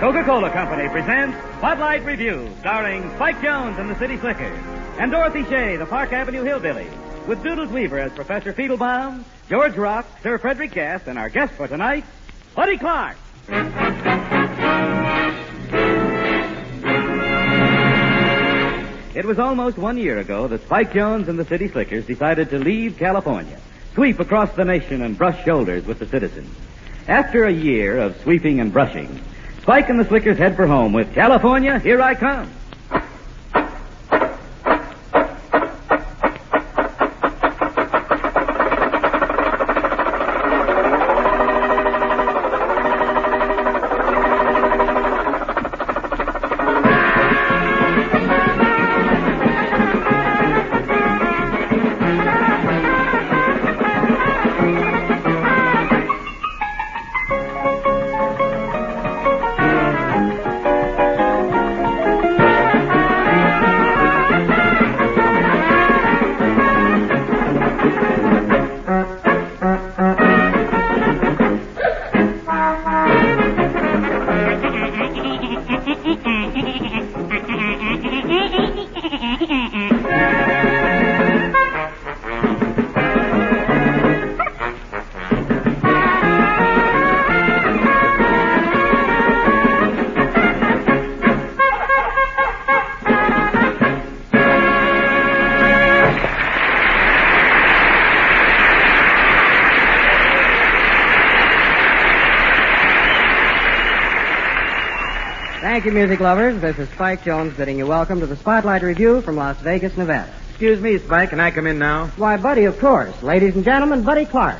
Coca-Cola Company presents Spotlight Review, starring Spike Jones and the City Slickers, and Dorothy Shay, the Park Avenue Hillbilly, with Doodles Weaver as Professor Feetlebaum, George Rock, Sir Frederick Gas, and our guest for tonight, Buddy Clark. It was almost one year ago that Spike Jones and the City Slickers decided to leave California, sweep across the nation, and brush shoulders with the citizens. After a year of sweeping and brushing, Spike and the Slickers head for home with California, Here I Come. Thank you, music lovers. This is Spike Jones bidding you welcome to the Spotlight Review from Las Vegas, Nevada. Excuse me, Spike. Can I come in now? Why, Buddy, of course. Ladies and gentlemen, Buddy Clark.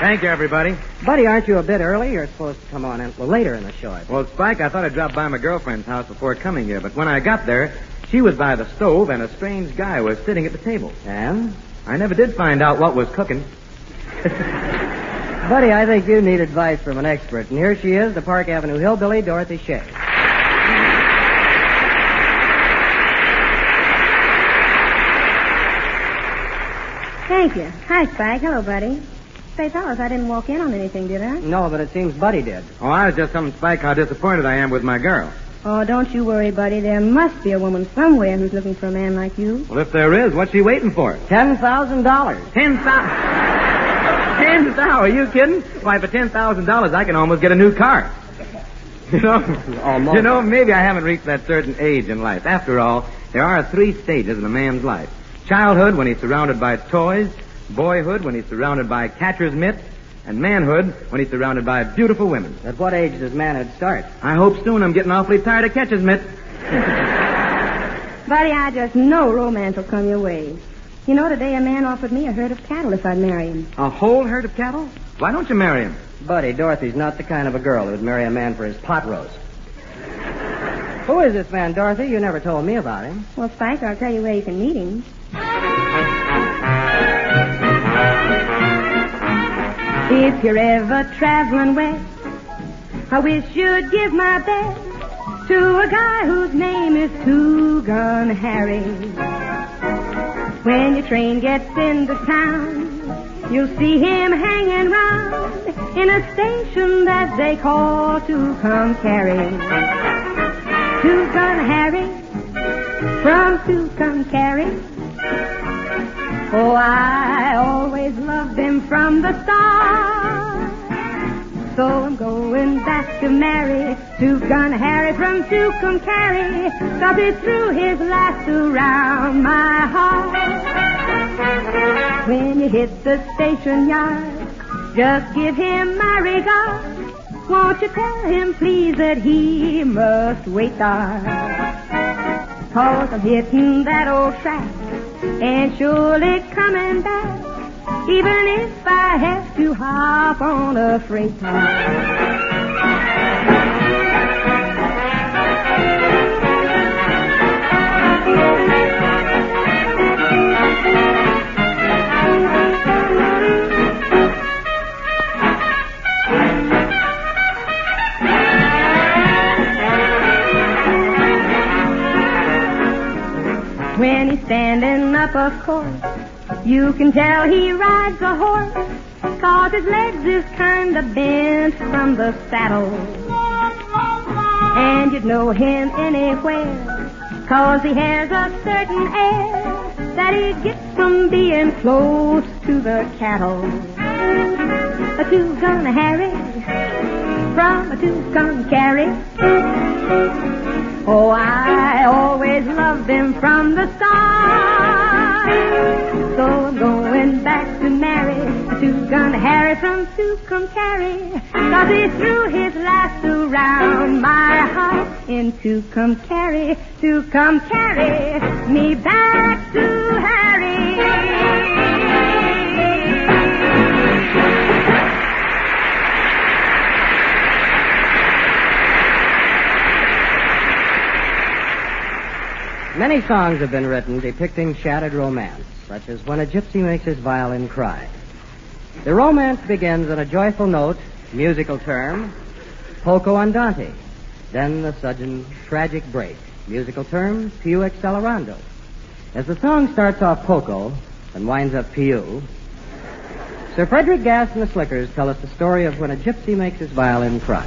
Thank you, everybody. Buddy, aren't you a bit early? You're supposed to come on in, well, later in the show. I think. Well, Spike, I thought I'd drop by my girlfriend's house before coming here, but when I got there, she was by the stove and a strange guy was sitting at the table. And? I never did find out what was cooking. Buddy, I think you need advice from an expert. And here she is, the Park Avenue hillbilly, Dorothy Shay. Thank you. Hi, Spike. Hello, buddy. Say, fellas, I didn't walk in on anything, did I? No, but it seems Buddy did. Oh, I was just telling Spike how disappointed I am with my girl. Oh, don't you worry, buddy. There must be a woman somewhere who's looking for a man like you. Well, if there is, what's she waiting for? Ten thousand dollars. Ten thousand. Ten thousand? Are you kidding? Why, for ten thousand dollars, I can almost get a new car. You know, Almost. you know, maybe I haven't reached that certain age in life. After all, there are three stages in a man's life: childhood, when he's surrounded by toys; boyhood, when he's surrounded by catcher's mitts; and manhood, when he's surrounded by beautiful women. At what age does manhood start? I hope soon. I'm getting awfully tired of catcher's mitts. Buddy, I just know romance will come your way. You know, today a man offered me a herd of cattle if I'd marry him. A whole herd of cattle? Why don't you marry him? Buddy, Dorothy's not the kind of a girl who'd marry a man for his pot roast. Who is this man, Dorothy? You never told me about him. Well, Spike, I'll tell you where you can meet him. If you're ever traveling west, I wish you'd give my best to a guy whose name is Two Gun Harry. When your train gets into town, you'll see him hanging round in a station that they call Tucumcari. Two Gun Harry from Two Come Carry. Oh, I always loved him from the start. So I'm going back to marry Two Gun Harry from Tucumcari, cause he threw his last around my heart. When you hit the station yard, just give him my regard. Won't you tell him, please, that he must wait there? Cause I'm hitting that old track and surely coming back, even if I have to hop on a freight car. When he's standing up, of course, you can tell he rides a horse Cause his legs is kinda bent from the saddle. And you'd know him anywhere. Cause he has a certain air that he gets from being close to the cattle. A two-gun Harry from a Tucumcari. Oh, I always loved him from the start. From Tucumcari. Cause he threw his lasso around my heart in come carry me back to Harry. Many songs have been written depicting shattered romance, such as When a Gypsy Makes His Violin Cry. The romance begins on a joyful note, musical term, poco andante. Then the sudden tragic break, musical term, piu accelerando. As the song starts off poco and winds up piu, Sir Frederick Gas and the Slickers tell us the story of when a gypsy makes his violin cry.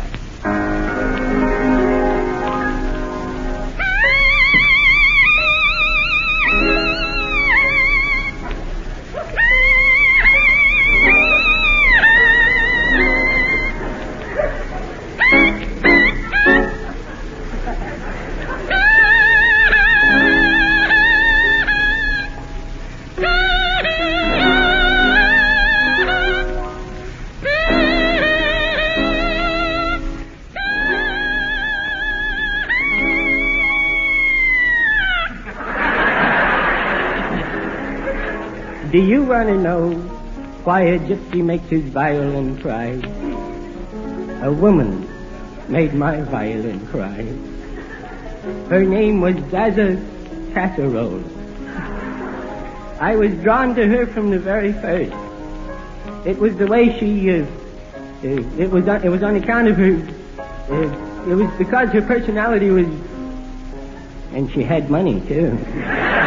Do you want to know why a gypsy makes his violin cry? A woman made my violin cry. Her name was Zaza Casserole. I was drawn to her from the very first. It was the way she, uh, uh, it was it was on account of her, uh, it was because her personality was, and she had money too.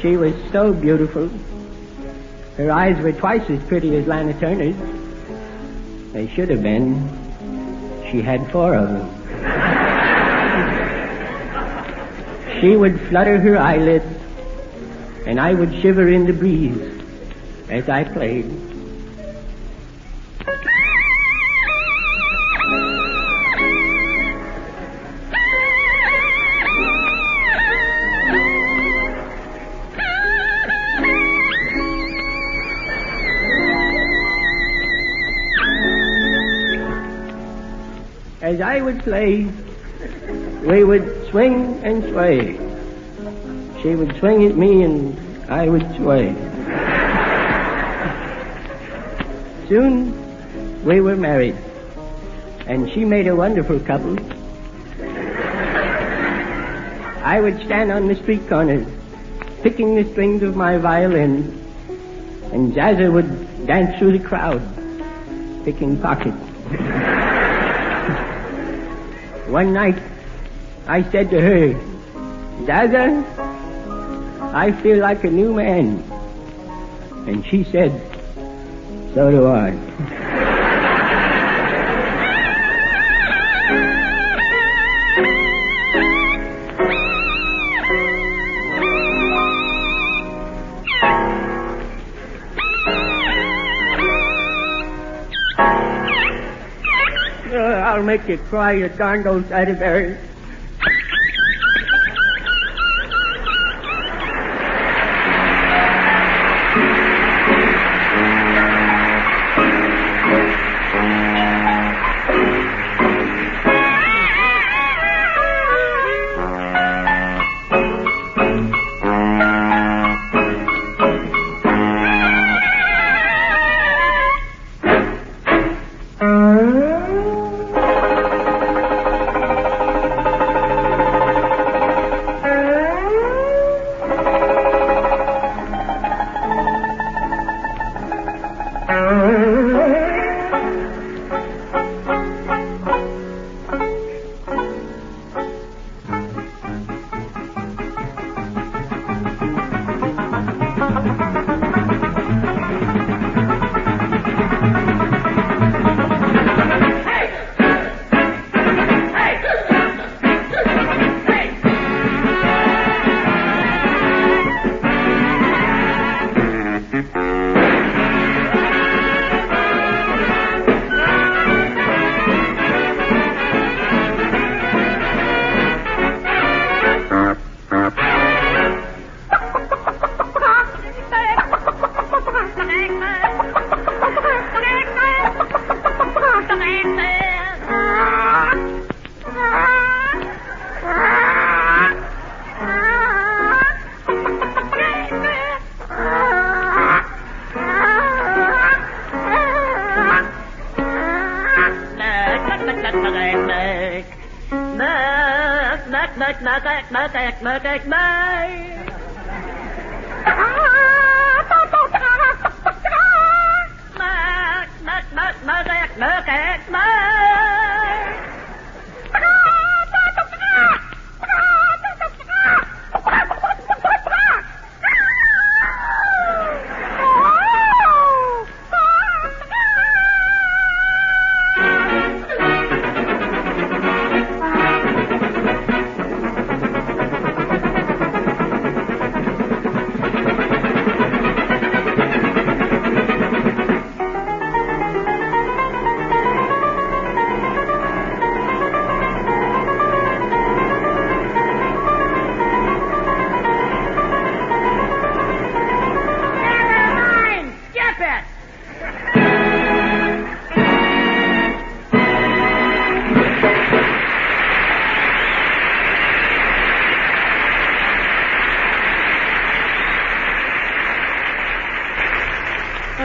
She was so beautiful. Her eyes were twice as pretty as Lana Turner's. They should have been. She had four of them. she would flutter her eyelids, and I would shiver in the breeze as I played. As I would play, we would swing and sway. She would swing at me and I would sway. Soon we were married, and she made a wonderful couple. I would stand on the street corners, picking the strings of my violin, and Zaza would dance through the crowd, picking pockets. One night, I said to her, Zaza, I feel like a new man. And she said, so do I. make you cry, you darned old Saddleberry.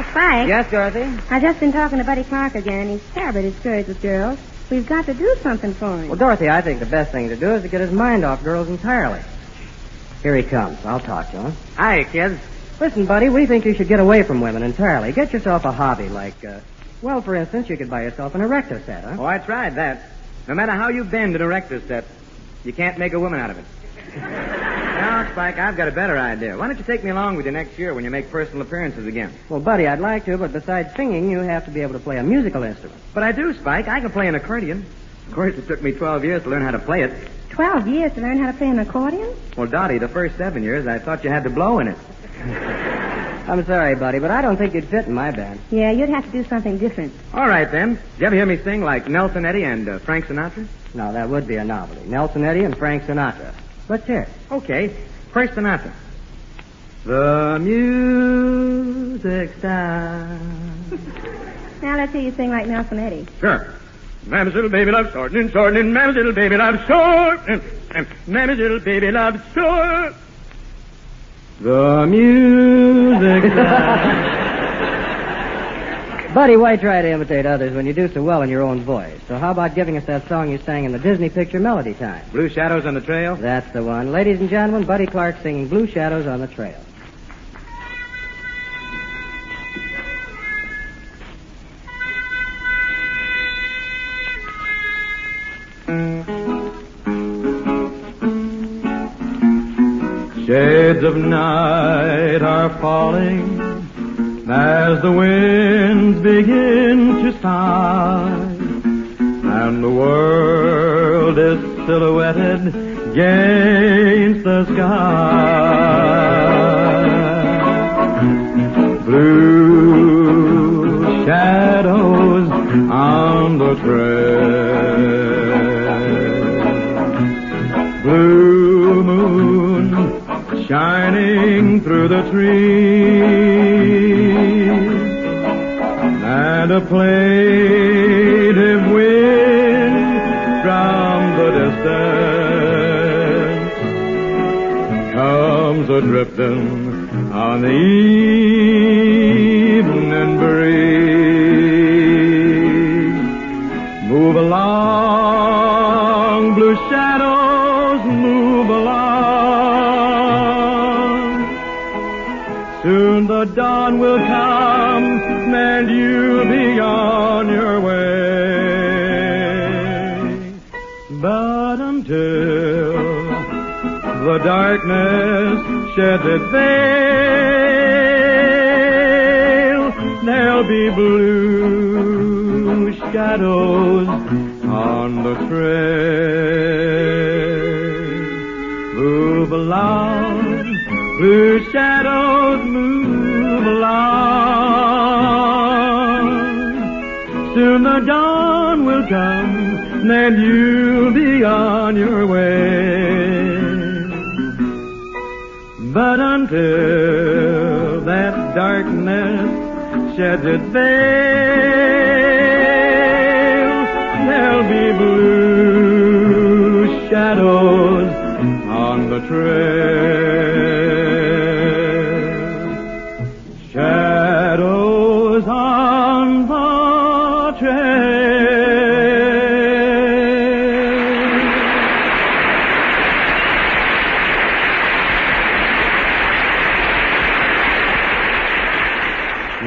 Spike. Yes, Dorothy? I've just been talking to Buddy Clark again, and he's terribly discouraged with girls. We've got to do something for him. Well, Dorothy, I think the best thing to do is to get his mind off girls entirely. Here he comes. I'll talk to him. Hi, kids. Listen, buddy, we think you should get away from women entirely. Get yourself a hobby like, uh, well, for instance, you could buy yourself an erector set, huh? Oh, I tried that. No matter how you bend an erector set, you can't make a woman out of it. now, Spike, I've got a better idea. Why don't you take me along with you next year when you make personal appearances again? Well, buddy, I'd like to, but besides singing, you have to be able to play a musical instrument. But I do, Spike. I can play an accordion. Of course, it took me 12 years to learn how to play it. Twelve years to learn how to play an accordion? Well, Dottie, the first seven years, I thought you had to blow in it. I'm sorry, buddy, but I don't think you'd fit in my band. Yeah, you'd have to do something different. All right, then. Did you ever hear me sing like Nelson Eddy and uh, Frank Sinatra? No, that would be a novelty. Nelson Eddy and Frank Sinatra. Let's hear it. Okay. First Sinatra. The music stops. Now let's hear you sing like Nelson Eddy. Sure. Mammy's little baby loves shortening, shortening. Mammy's little baby loves shortening. Mammy's little baby loves short. The music Buddy, why try to imitate others when you do so well in your own voice? So how about giving us that song you sang in the Disney picture Melody Time? Blue shadows on the trail. That's the one. Ladies and gentlemen, Buddy Clark singing Blue Shadows on the Trail. Shades of night are falling as the begin to sigh, and the world is silhouetted against the sky. Blue shadows on the trail. Blue moon shining through the trees, a plaintive wind from the distance comes a drifting on the evening breeze. Move along, blue shadows, move along. Soon the dawn will come and you'll be on your way. But until the darkness sheds its veil, there'll be blue shadows on the trail. Move along, blue shadows, move along. The dawn will come, and you'll be on your way. But until that darkness sheds its veil, there'll be blue shadows on the trail.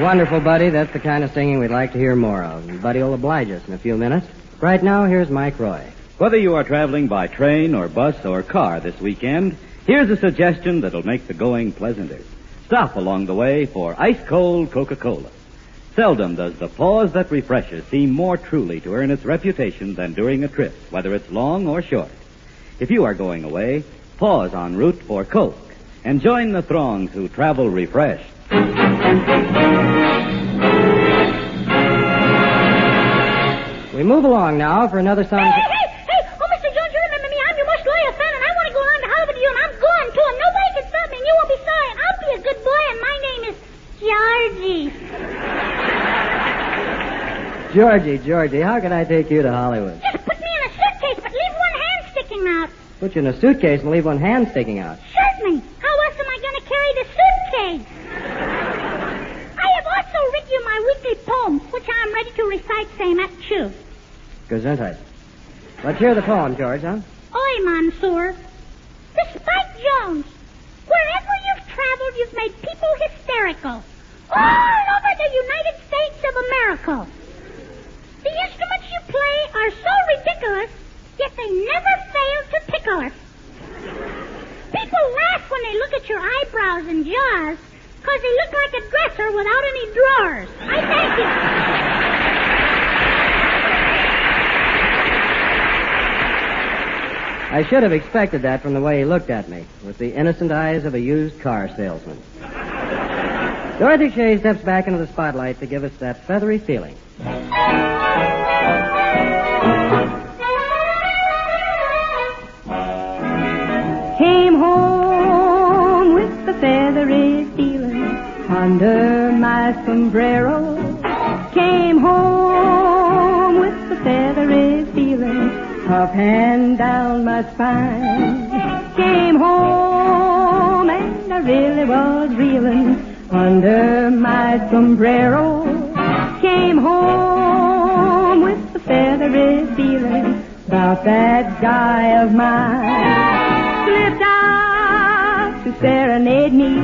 Wonderful, Buddy. That's the kind of singing we'd like to hear more of. Buddy will oblige us in a few minutes. Right now, here's Mike Roy. Whether you are traveling by train or bus or car this weekend, here's a suggestion that'll make the going pleasanter. Stop along the way for ice cold Coca-Cola. Seldom does the pause that refreshes seem more truly to earn its reputation than during a trip, whether it's long or short. If you are going away, pause en route for Coke and join the throngs who travel refreshed. We move along now for another song. Hey, hey, hey, hey! Oh, Mr. Jones, you remember me. I'm your most loyal fan, and I want to go on to Hollywood with you, and I'm going to, and nobody can stop me, and you won't be sorry, and I'll be a good boy, and my name is Georgie. Georgie, Georgie, how can I take you to Hollywood? Just put me in a suitcase, but leave one hand sticking out. Put you in a suitcase and leave one hand sticking out. Certainly. How else am I going to carry the suitcase? I have also written you my weekly poem, which I am ready to recite same at you. Gesundheit. Let's hear the poem, George, huh? Oi, Mansoor. To Spike Jones. Wherever you've traveled, you've made people hysterical. All over the United States of America. The instruments you play are so ridiculous, yet they never fail to tickle us. People laugh when they look at your eyebrows and jaws, because they look like a dresser without any drawers. I thank you. I should have expected that from the way he looked at me, with the innocent eyes of a used car salesman. Dorothy Shay steps back into the spotlight to give us that feathery feeling. Came home with the feathery feeling under my sombrero. Up and down my spine. Came home and I really was reeling under my sombrero. Came home with the feathery feeling about that guy of mine. Slipped out to serenade me,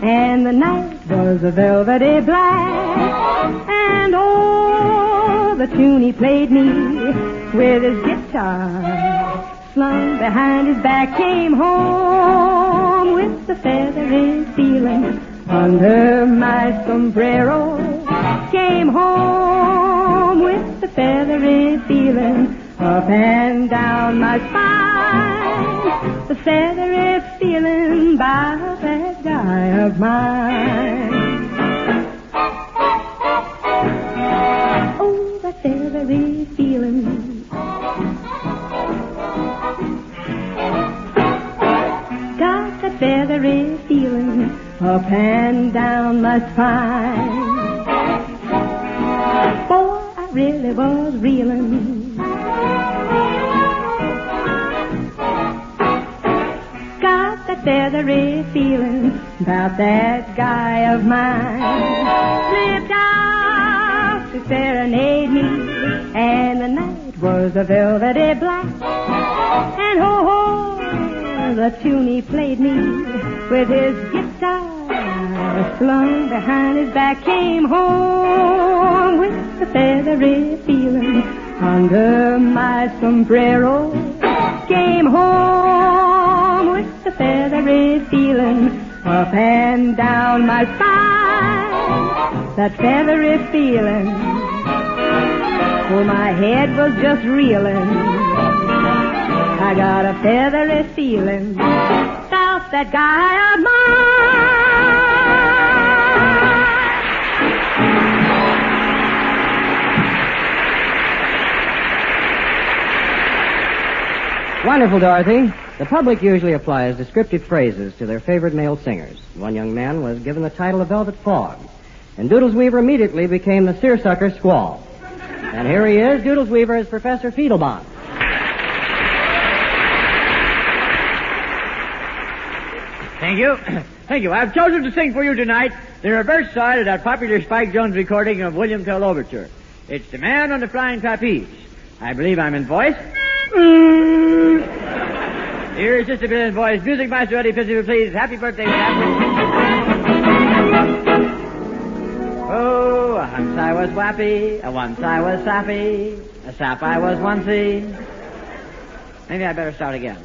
and the night was a velvety black. And oh, the tune he played me with his guitar slung behind his back came home with the feathery feeling under my sombrero. Came home with the feathery feeling up and down my spine. The feathery feeling by that guy of mine. My spine. Boy, I really was reeling. Got that feathery feeling about that guy of mine. Slipped out to serenade me, and the night was a velvety black. And ho ho, the tune he played me with his guitar slung his back came home with the feathery feeling under my sombrero. Came home with the feathery feeling up and down my spine. That feathery feeling, oh, my head was just reeling. I got a feathery feeling that guy of mine. Wonderful, Dorothy. The public usually applies descriptive phrases to their favorite male singers. One young man was given the title of Velvet Fog, and Doodles Weaver immediately became the seersucker Squall. And here he is. Doodles Weaver is Professor Feetlebaum. Thank you. Thank you. I've chosen to sing for you tonight the reverse side of that popular Spike Jones recording of William Tell Overture. It's The Man on the Flying Trapeze. I believe I'm in voice. Here's just a bit in voice. Music Master Eddie Pittsburgh, please. Happy birthday, Happy. Oh, once I was wappy, once I was sappy, a sap I was oncey. Maybe I better start again.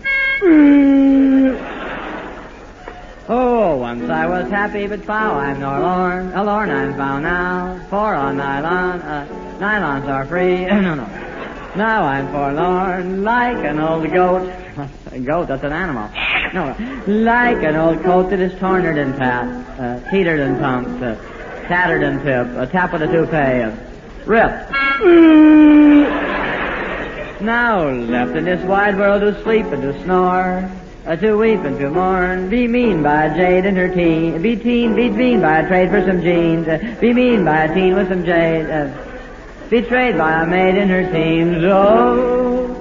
Oh, once I was happy, but foul I'm. A lorn I'm found now. For on nylon, uh, nylons are free. no, no. Now I'm forlorn, like an old goat. a goat, that's an animal. No, like an old coat that is tornered and pat, uh, teetered and pumped, uh, tattered and tip, a tap with a toupee, uh, ripped. now left in this wide world to sleep and to snore. Uh, to weep and to mourn, be mean by a jade and her teen, be teen, be mean by a trade for some jeans, uh, be mean by a teen with some jade, uh, betrayed by a maid in her teens. Oh,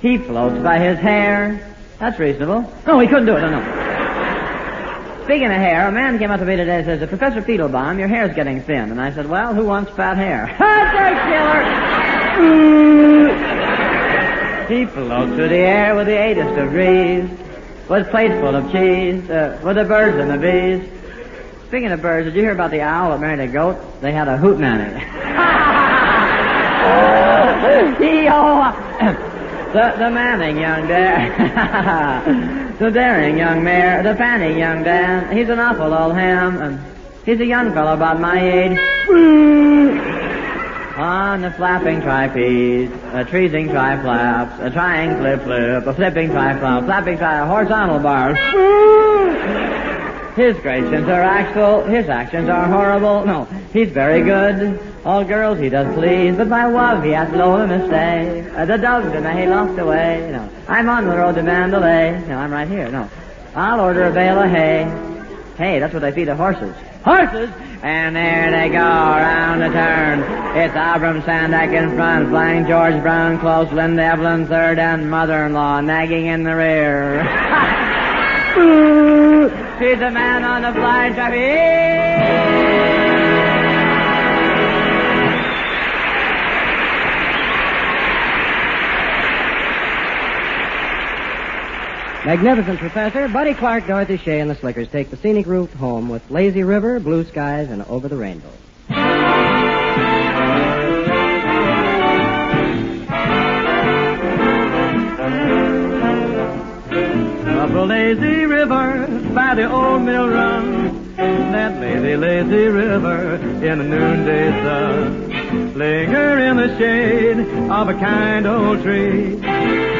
he floats by his hair. That's reasonable. No, he couldn't do it. No, no. Speaking of hair, a man came up to me today and says, Professor Feetlebaum, your hair's getting thin. And I said, well, who wants fat hair? That's a killer. he floats through the air with the eightest of breeze with plates full of cheese, uh, with the birds and the bees. Speaking of birds, did you hear about the owl that married a goat? They had a hoot nanny. the, the manning young dare, the daring young mare, the panning young Dan. He's an awful old ham, he's a young fellow about my age. On the flapping trapeze, a treasing tri-flaps, a trying flip-flip, a flipping tri-flap, flapping tri, horizontal bars. His gradations are actual, his actions are horrible. No, he's very good. All girls he does please, but my love he has blown a mistake. Uh, the doves in the hay loft away. No, I'm on the road to Mandalay. No, I'm right here. No, I'll order a bale of hay. Hey, that's what they feed the horses. Horses? And there they go around the turn. It's Abram Sandak in front, flying George Brown close, Linda Evelyn third, and mother-in-law nagging in the rear. She's a man on the flying trapeze. Magnificent Professor, Buddy Clark, Dorothy Shay, and the Slickers take the scenic route home with Lazy River, Blue Skies, and Over the Rainbow. Up a lazy river by the old mill run, that lazy, lazy river in the noonday sun. Linger in the shade of a kind old tree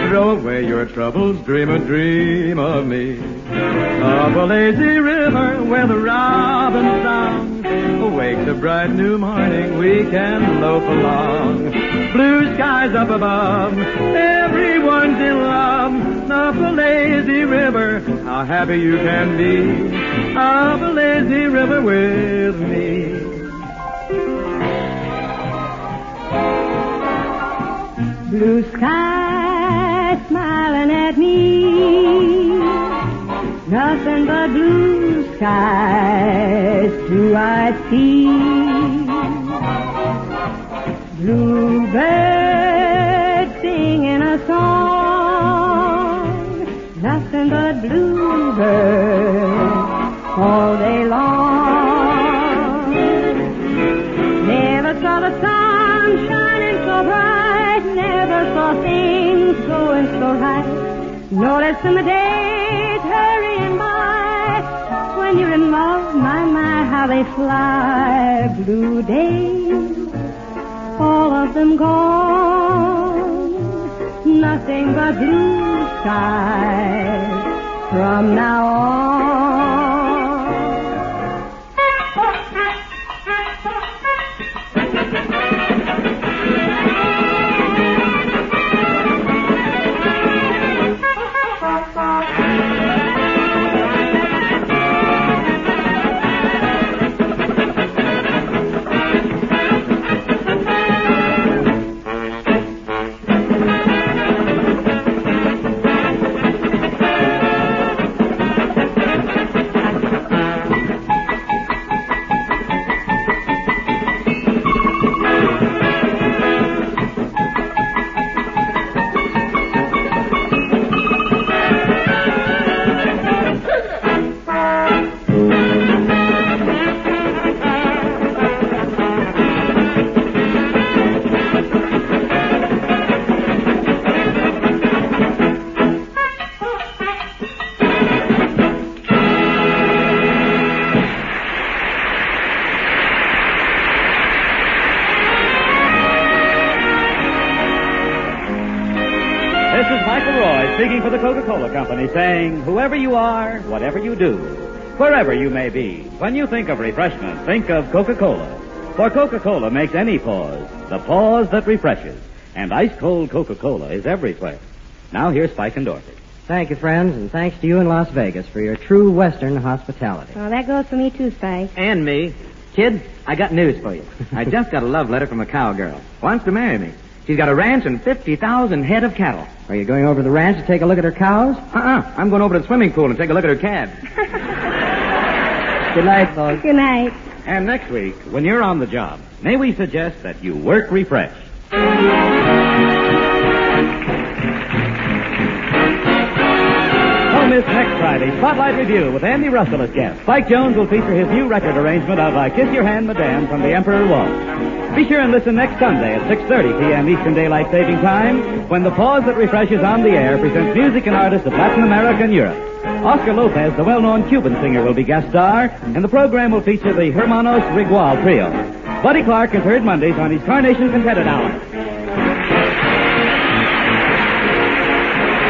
Throw away your troubles, dream a dream of me. Of a lazy river where the robin song awakes a bright new morning, we can loaf along. Blue skies up above, everyone's in love. Of a lazy river, how happy you can be. Of a lazy river with me. Blue skies smiling at me. Nothing but blue skies do I see. Bluebird singing a song. Nothing but bluebird all day long. No less than the days hurrying by. When you're in love, my, my, how they fly. Blue days, all of them gone. Nothing but blue skies from now on. Saying, whoever you are, whatever you do, wherever you may be, when you think of refreshment, think of Coca-Cola. For Coca-Cola makes any pause the pause that refreshes. And ice-cold Coca-Cola is everywhere. Now here's Spike and Dorothy. Thank you, friends, and thanks to you in Las Vegas for your true Western hospitality. Oh, that goes for me too, Spike. And me. Kid, I got news for you. I just got a love letter from a cowgirl. Wants to marry me. She's got a ranch and 50,000 head of cattle. Are you going over to the ranch to take a look at her cows? Uh-uh. I'm going over to the swimming pool and take a look at her calves. Good night, folks. Good night. And next week, when you're on the job, may we suggest that you work refreshed. Next Friday Spotlight Review with Andy Russell as guest. Spike Jones will feature his new record arrangement of I Kiss Your Hand, Madame from the Emperor Waltz. Be sure and listen next Sunday at 6.30 p.m. Eastern Daylight Saving Time when the pause that refreshes on the air presents music and artists of Latin America and Europe. Oscar Lopez, the well-known Cuban singer, will be guest star, and the program will feature the Hermanos Rigual Trio. Buddy Clark is heard Mondays on his Carnation Contented Hour.